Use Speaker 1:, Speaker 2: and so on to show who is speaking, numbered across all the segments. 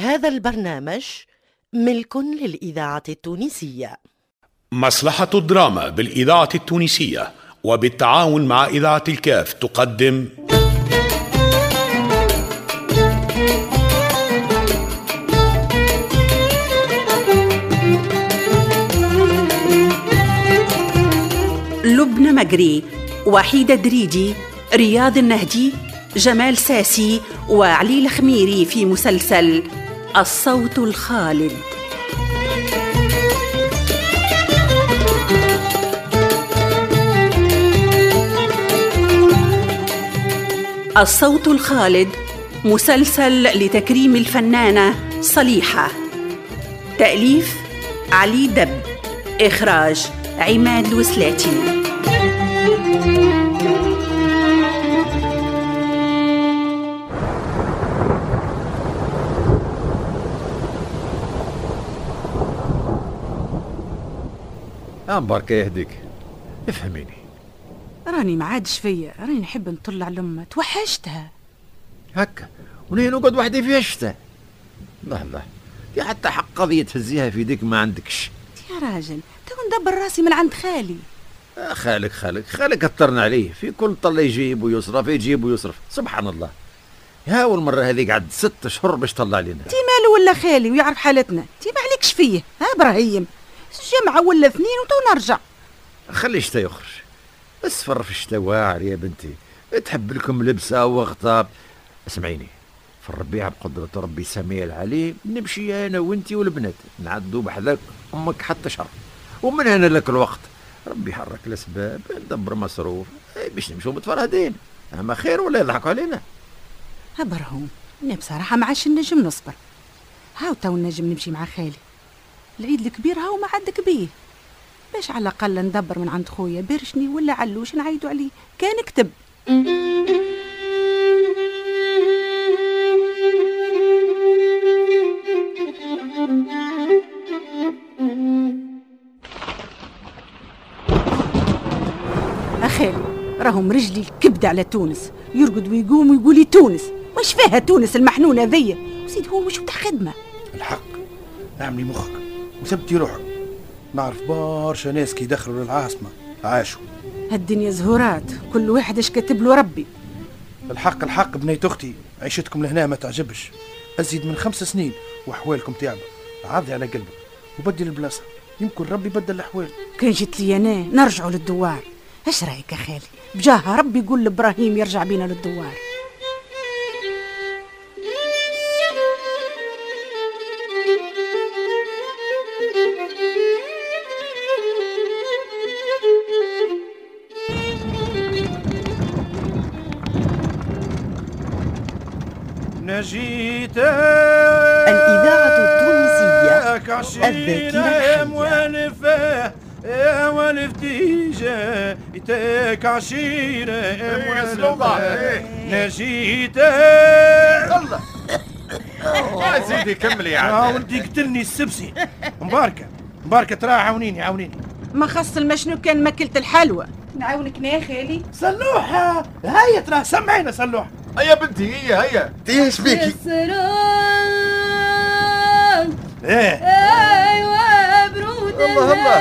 Speaker 1: هذا البرنامج ملك للإذاعة التونسية.
Speaker 2: مصلحة الدراما بالإذاعة التونسية وبالتعاون مع إذاعة الكاف تقدم.
Speaker 3: لبنى مجري وحيدة دريدي رياض النهدي جمال ساسي وعلي الخميري في مسلسل الصوت الخالد. الصوت الخالد مسلسل لتكريم الفنانة صليحة. تأليف علي دب. إخراج عماد الوسلاتي
Speaker 4: يا مبارك يهديك. افهميني.
Speaker 5: راني ما عادش فيا. راني نحب نطلع لأمها توحشتها.
Speaker 4: هكا. ونهي نقعد وحدي في الشتاء لا لا دي حتى حق قضية تهزيها في يديك ما عندكش.
Speaker 5: يا راجل تو ندبر راسي من عند خالي.
Speaker 4: آه، خالك خالك. خالك كترنا عليه. في كل طلة يجيب ويصرف يجيب ويصرف. سبحان الله. يا أول مرة هذيك عد ست شهور باش طلع لنا.
Speaker 5: تي ماله ولا خالي ويعرف حالتنا؟ تي ما عليكش فيه. ها إبراهيم؟ جمعة ولا اثنين وتو نرجع.
Speaker 4: خلي الشتاء يخرج. بس فر في الشتاء واعر يا بنتي. تحب لكم لبسة وغطاب اسمعيني في الربيع بقدرة ربي سميع العليم نمشي أنا وأنتي والبنات. نعدوا بحذاك أمك حتى شهر ومن هنا لك الوقت؟ ربي يحرك الأسباب ندبر مصروف إيه، باش نمشوا متفرهدين. أما خير ولا يضحكوا علينا؟
Speaker 5: إبراهيم أنا بصراحة ما عادش نجم نصبر. هاو تو نجم نمشي مع خالي. العيد الكبير هاو ما عندك بيه. باش على الأقل ندبر من عند خويا برشني ولا علوش نعيدوا عليه. كان كتب راهم رجلي الكبد على تونس. يرقد ويقوم ويقول لي تونس. واش فيها تونس المحنونة ذي وزيد هو مش بتاع خدمة.
Speaker 6: الحق. اعملي مخك. وثبتي روحك نعرف برشا ناس كي يدخلوا للعاصمة. عاشوا.
Speaker 5: هالدنيا زهورات. كل واحد اش كاتب له ربي.
Speaker 6: الحق الحق بنيت أختي. عيشتكم لهنا ما تعجبش. أزيد من خمس سنين وأحوالكم تعبوا عضي على قلبك وبدل البلاصة. يمكن ربي بدل الأحوال.
Speaker 5: كان جيت لي أنا نرجعوا للدوار. اش رأيك يا خالي؟ بجاه ربي يقول لإبراهيم يرجع بينا للدوار.
Speaker 6: نجيت.
Speaker 1: الإذاعة التونسية الذاكرة الحية.
Speaker 6: ونفاه يا ونفتيجة يتاك عشيرة يا نجيت.
Speaker 4: الله يا سيدي كملي يا عم
Speaker 6: ولدي قتلني السبسي. مباركة. مباركة ترى عاونيني عاونيني.
Speaker 5: ما خص المشنو كان ماكلة الحلوى؟
Speaker 7: نعاونك يا خالي
Speaker 6: سلوحة هيا ترى سمعينا سلوحة
Speaker 4: هيا بنتي هيا. هيا
Speaker 8: إيش بيكي
Speaker 6: إيه.
Speaker 7: أيوه برود
Speaker 8: الله الله.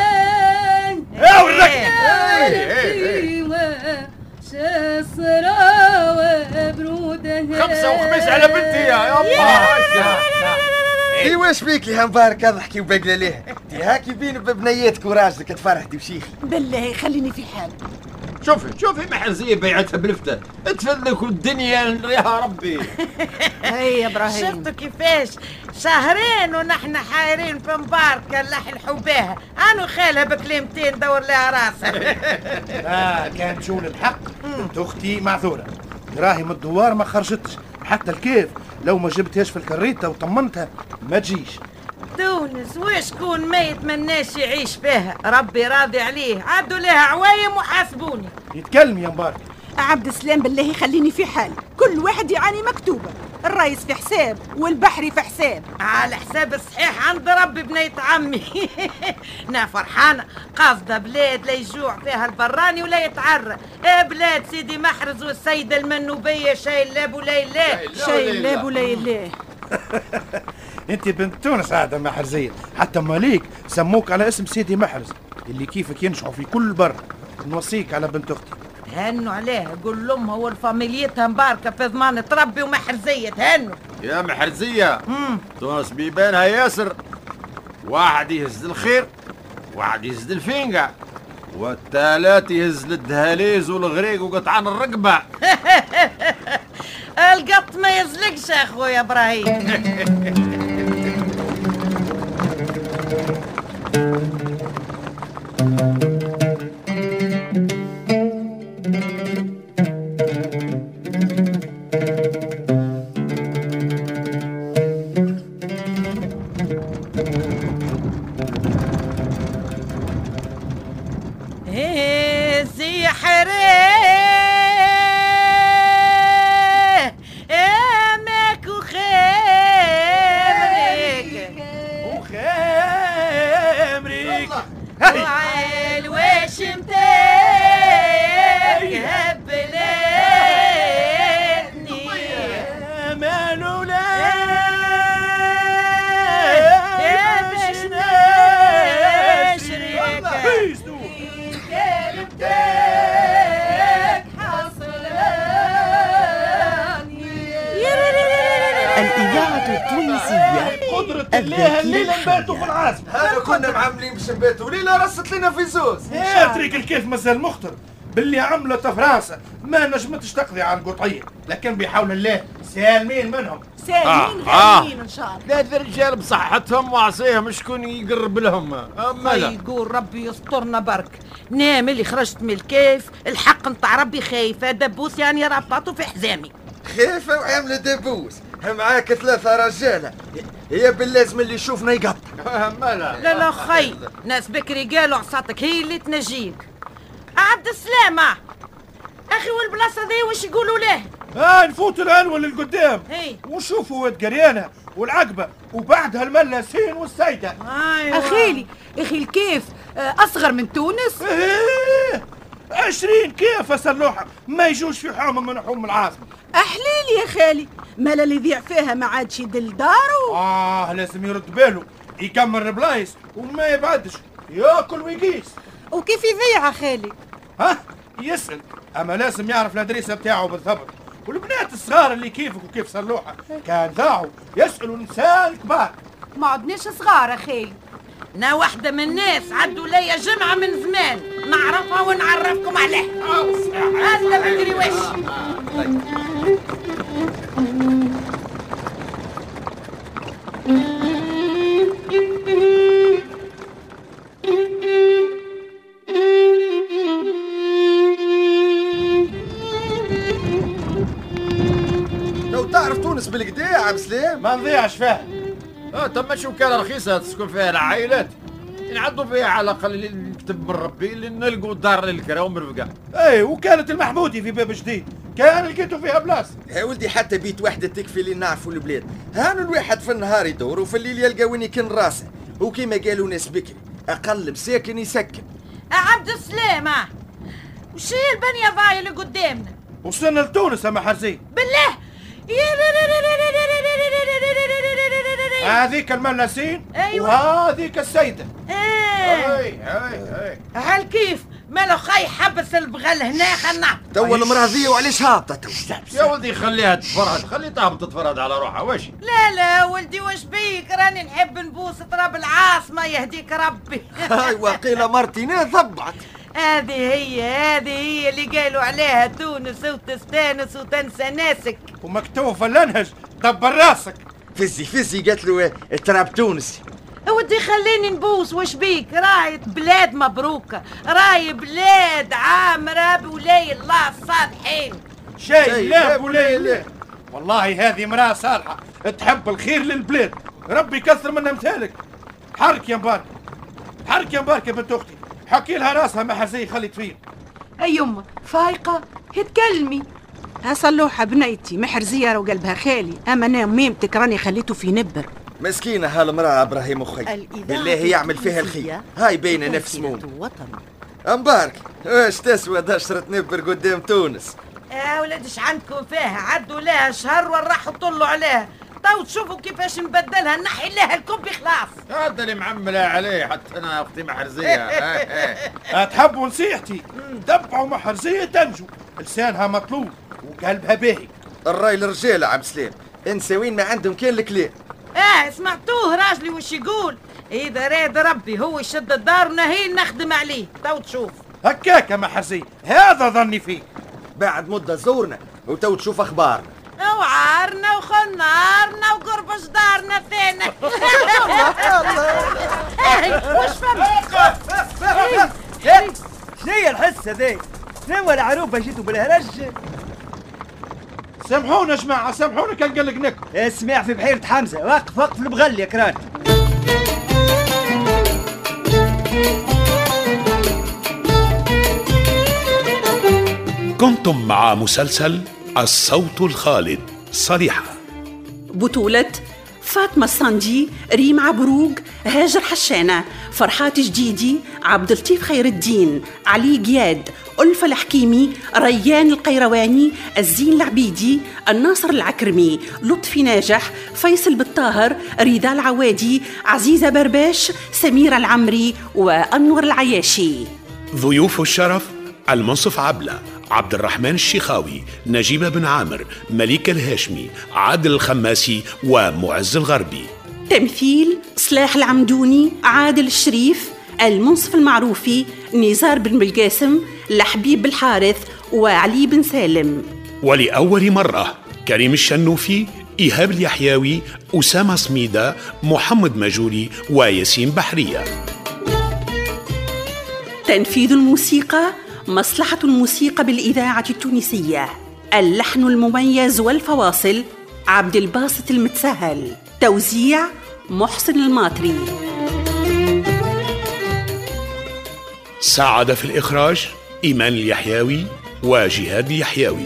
Speaker 6: يا ولك
Speaker 7: شسراوة برود
Speaker 4: خمسة وخميس على بنتي يا الله.
Speaker 8: اي واش بيكي يا مبارك اضحكي وباقله ليه؟ انت هاكي بين ببنياتك وراجلك تفرحتي وشيخي.
Speaker 5: بالله خليني في حالي.
Speaker 4: شوفي شوفي محرزية بيعتها بلفتة. تفلك والدنيا يا ربي.
Speaker 5: هيا إبراهيم.
Speaker 9: شفتوا كيفاش؟ شهرين ونحن حايرين في مباركة اللحن حباها أنا خالها بكلمتين دور لها راسها.
Speaker 6: آه كان شون الحق. انت أختي معذورة. دراهم الدوار ما خرجتش. حتى الكيف لو ما جبتهاش في الكريتة وطمنتها ما تجيش.
Speaker 9: تونس وشكون ما يتمناش يعيش فيها. ربي راضي عليه. عدوا لها عوايم وحاسبوني
Speaker 6: يتكلم يا مبارك.
Speaker 5: عبد السلام بالله خليني في حالي. كل واحد يعاني مكتوبة. الرئيس في حساب والبحري في حساب.
Speaker 9: على حساب الصحيح عند ربي بنية عمي. أنا فرحانة. قاصدة بلاد لا يجوع فيها البراني ولا يتعرى. إيه بلاد سيدي محرز والسيدة المنوبية شاي الله ولا لا
Speaker 5: شاي الله ولا الله
Speaker 6: انت بنت تونس عادة محرزية حتى ماليك سموك على اسم سيدي محرز اللي كيفك ينشعوا في كل بر. نوصيك على بنت أختي.
Speaker 9: تهنوا عليه قول لامها والفاميليتها مباركة في ضمان تربي ومحرزية تهنوا
Speaker 4: يا محرزية.
Speaker 9: مم.
Speaker 4: تونس بيبانها ياسر. واحد يهز الخير واحد يهز الفينقع والثالث يهز الدهاليز والغريق وقطعان الرقبة.
Speaker 9: القط ما يزلقش يا أخويا إبراهيم.
Speaker 1: التونسية.
Speaker 6: قدرة الله الليلة نباتوا في العاصمة.
Speaker 8: هذا كنا معملين باش نباتوا. وليلة رست لنا في زوز؟
Speaker 6: اترك الكيف مازال مخطر. باللي عملت فرنسا ما نجمتش تقضي على القطعية. لكن بحول الله سالمين منهم.
Speaker 5: سالمين
Speaker 4: آه.
Speaker 5: غاليين إن شاء الله.
Speaker 4: ثلاث رجال بصحتهم وعصيهم شكون يقرب لهم. أما لا.
Speaker 9: يقول ربي يسترنا برك. نام اللي خرجت من الكيف الحق نتاع ربي خايفة دبوس يعني ربطته في حزامي.
Speaker 8: خايفة وعاملة دبوس معاك ثلاثة رجالة. هي باللازم اللي يشوفنا يقطع.
Speaker 4: اما لا.
Speaker 9: لا لا خي. ناس بكري قالوا عصاتك هي اللي تنجيك. عبد السلامة أخي والبلاصة ذي وش يقولوا له؟
Speaker 6: ها نفوت الانول للقدام
Speaker 9: هي.
Speaker 6: ونشوفوا واد قريانة والعقبة وبعدها الملاسين والسيدة.
Speaker 9: أيوة.
Speaker 5: اخيلي أخي الكيف آه، أصغر من تونس.
Speaker 6: إيه، عشرين كيف اسلوحة ما يجوش في حومة من حوم العاصمة.
Speaker 5: احليلي يا خالي. مالا اللي يضيع فيها ما عادش يدل دارو
Speaker 6: آه لازم يرد باله يكمل البلايص وما يبعدش. ياكل ويقيس.
Speaker 5: وكيف يضيع خالي؟
Speaker 6: ها؟ يسأل. أما لازم يعرف الأدريسة بتاعه بالضبط. والبنات الصغار اللي كيفك وكيف صلوحة كان ذاعوا يسألوا نساء الكبار
Speaker 5: ما عدناش صغار خالي.
Speaker 9: أنا واحدة من الناس عدوا ليا جمعة من زمان. نعرفها ونعرفكم عليها هذا بكري وش
Speaker 8: لو تعرف تونس بالكدا يا عم سليم
Speaker 6: ما نضيعش فيها.
Speaker 4: آه تم شو كان رخيصة تسكن فيها العائلات. نعدوا فيها على الأقل اللي نكتب من ربي اللي نلقوا دار للكرا ومرفقة.
Speaker 6: اي وكانت المحمودي في باب جديد. كان لقيتوا فيها بلاصة
Speaker 8: يا ولدي حتى بيت وحدة تكفي اللي نعرفوا البلاد هانو الواحد في النهار يدور وفي الليل يلقى وين يكن راسه. وكيما قالوا ناس بكري أقل مساكن يسكن.
Speaker 9: عبد السلامة وش هي البنية ضايع اللي قدامنا؟
Speaker 6: وصلنا لتونس يا محرزين
Speaker 9: بالله!
Speaker 6: هذيك الملاسين؟
Speaker 9: أيوة.
Speaker 6: وهذيك السيدة.
Speaker 9: إيه.
Speaker 4: أي أي أي.
Speaker 9: هل كيف؟ مالو خي حبس البغل هنا خلنا.
Speaker 8: توا المرأة ذي وعلاش هابطة تو.
Speaker 4: يا ولدي خليها تتفرج خلي تهبط تتفرج على روحها. واش؟
Speaker 9: لا لا ولدي وش بيك؟ راني نحب نبوس تراب العاصمة يهديك ربي.
Speaker 8: هاي وقيلة مرتي ضبعت
Speaker 9: هذه هي هذه هي اللي قالوا عليها تونس وتستانس وتنسى ناسك.
Speaker 6: ومكتوب في الانهج دبر راسك.
Speaker 8: فزي فزي قالت له تراب تونسي
Speaker 9: ودي خليني نبوس وش بيك؟ راي بلاد مبروكة راي بلاد عامرة بولاي الله الصالحين
Speaker 6: شيء لا
Speaker 8: لا
Speaker 6: ولا
Speaker 8: ولا
Speaker 6: لا. والله هذه امرأة صالحة تحب الخير للبلاد. ربي يكثر من امثالك حرك يا مبارك حرك يا مبارك يا بنت أختي. حكي لها راسها ما حزي خلي تفيق
Speaker 5: أي يما فايقة؟ اتكلمي ها صلوحة بنيتي محرزية وقلبها خالي. أما أنا ميمتك راني خليته في نبر.
Speaker 8: مسكينة هالمرأة إبراهيم أخي
Speaker 1: الإذاعة
Speaker 8: بالله يعمل فيها الخير. هاي باينة نفس
Speaker 1: وطن
Speaker 8: مبارك واش تسوى دشرة نبر قدام تونس؟
Speaker 9: يا ولاد إيش عندكم فيها؟ عدوا لها شهر وراحوا طلوا عليها. تو تشوفوا كيفاش نبدلها نحي لها الكوبي خلاص
Speaker 4: هذا اللي معملها عليه حتى أنا أختي محرزيه
Speaker 6: تحبوا نصيحتي؟ دبعوا محرزية تنجو. لسانها مطلوب. وقلبها باهي
Speaker 8: الراي الرجال عم سليم. انساوين ما عندهم كان الكلام.
Speaker 9: آه سمعتوه راجلي وش يقول؟ إذا راد ربي هو يشد الدار ونهي نخدم عليه. تو تشوف.
Speaker 6: هكاك يا محرزية هذا ظني فيه
Speaker 8: بعد مدة زورنا وتو تشوف أخبارنا.
Speaker 9: وعارنا وخنارنا وقرب جدارنا ثاني وش فهمت؟
Speaker 10: شنو هي الحسه ذي؟ شنو العروبة جيتوا بالهرج؟
Speaker 6: سامحونا يا جماعة سامحونا كان قلقناكم
Speaker 10: اسمع في بحيرة حمزة. وقف وقف المغلي يا كران.
Speaker 2: كنتم مع مسلسل الصوت الخالد. صريحة.
Speaker 3: بطولة فاطمة الصندي ريم عبروق هاجر حشانة فرحات جديدي عبد اللطيف خير الدين علي جياد ألفة الحكيمي ريان القيرواني الزين العبيدي الناصر العكرمي لطفي ناجح فيصل بالطاهر رضا العوادي عزيزة برباش سميرة العمري وأنور العياشي.
Speaker 2: ضيوف الشرف المنصف عبلة عبد الرحمن الشيخاوي نجيبة بن عامر مليك الهاشمي عادل الخماسي ومعز الغربي.
Speaker 3: تمثيل صلاح العمدوني عادل الشريف المنصف المعروفي نزار بن بالقاسم لحبيب الحارث وعلي بن سالم.
Speaker 2: ولأول مرة كريم الشنوفي إيهاب اليحياوي أسامة سميدة محمد مجولي وياسين بحرية.
Speaker 3: تنفيذ الموسيقى مصلحة الموسيقى بالإذاعة التونسية. اللحن المميز والفواصل عبد الباسط المتسهل توزيع محسن الماطري.
Speaker 2: ساعد في الإخراج إيمان اليحياوي وجهاد اليحياوي.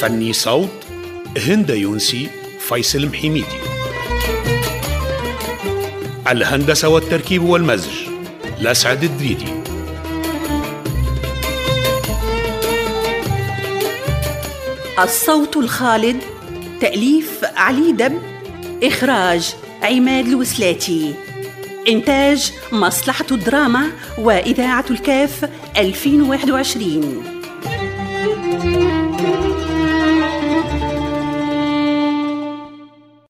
Speaker 2: فني صوت هند يونسي فيصل محميدي الهندسة والتركيب والمزج لسعد الدريدي.
Speaker 3: الصوت الخالد تأليف علي دب إخراج عماد الوسلاتي. إنتاج مصلحة الدراما وإذاعة الكاف 2021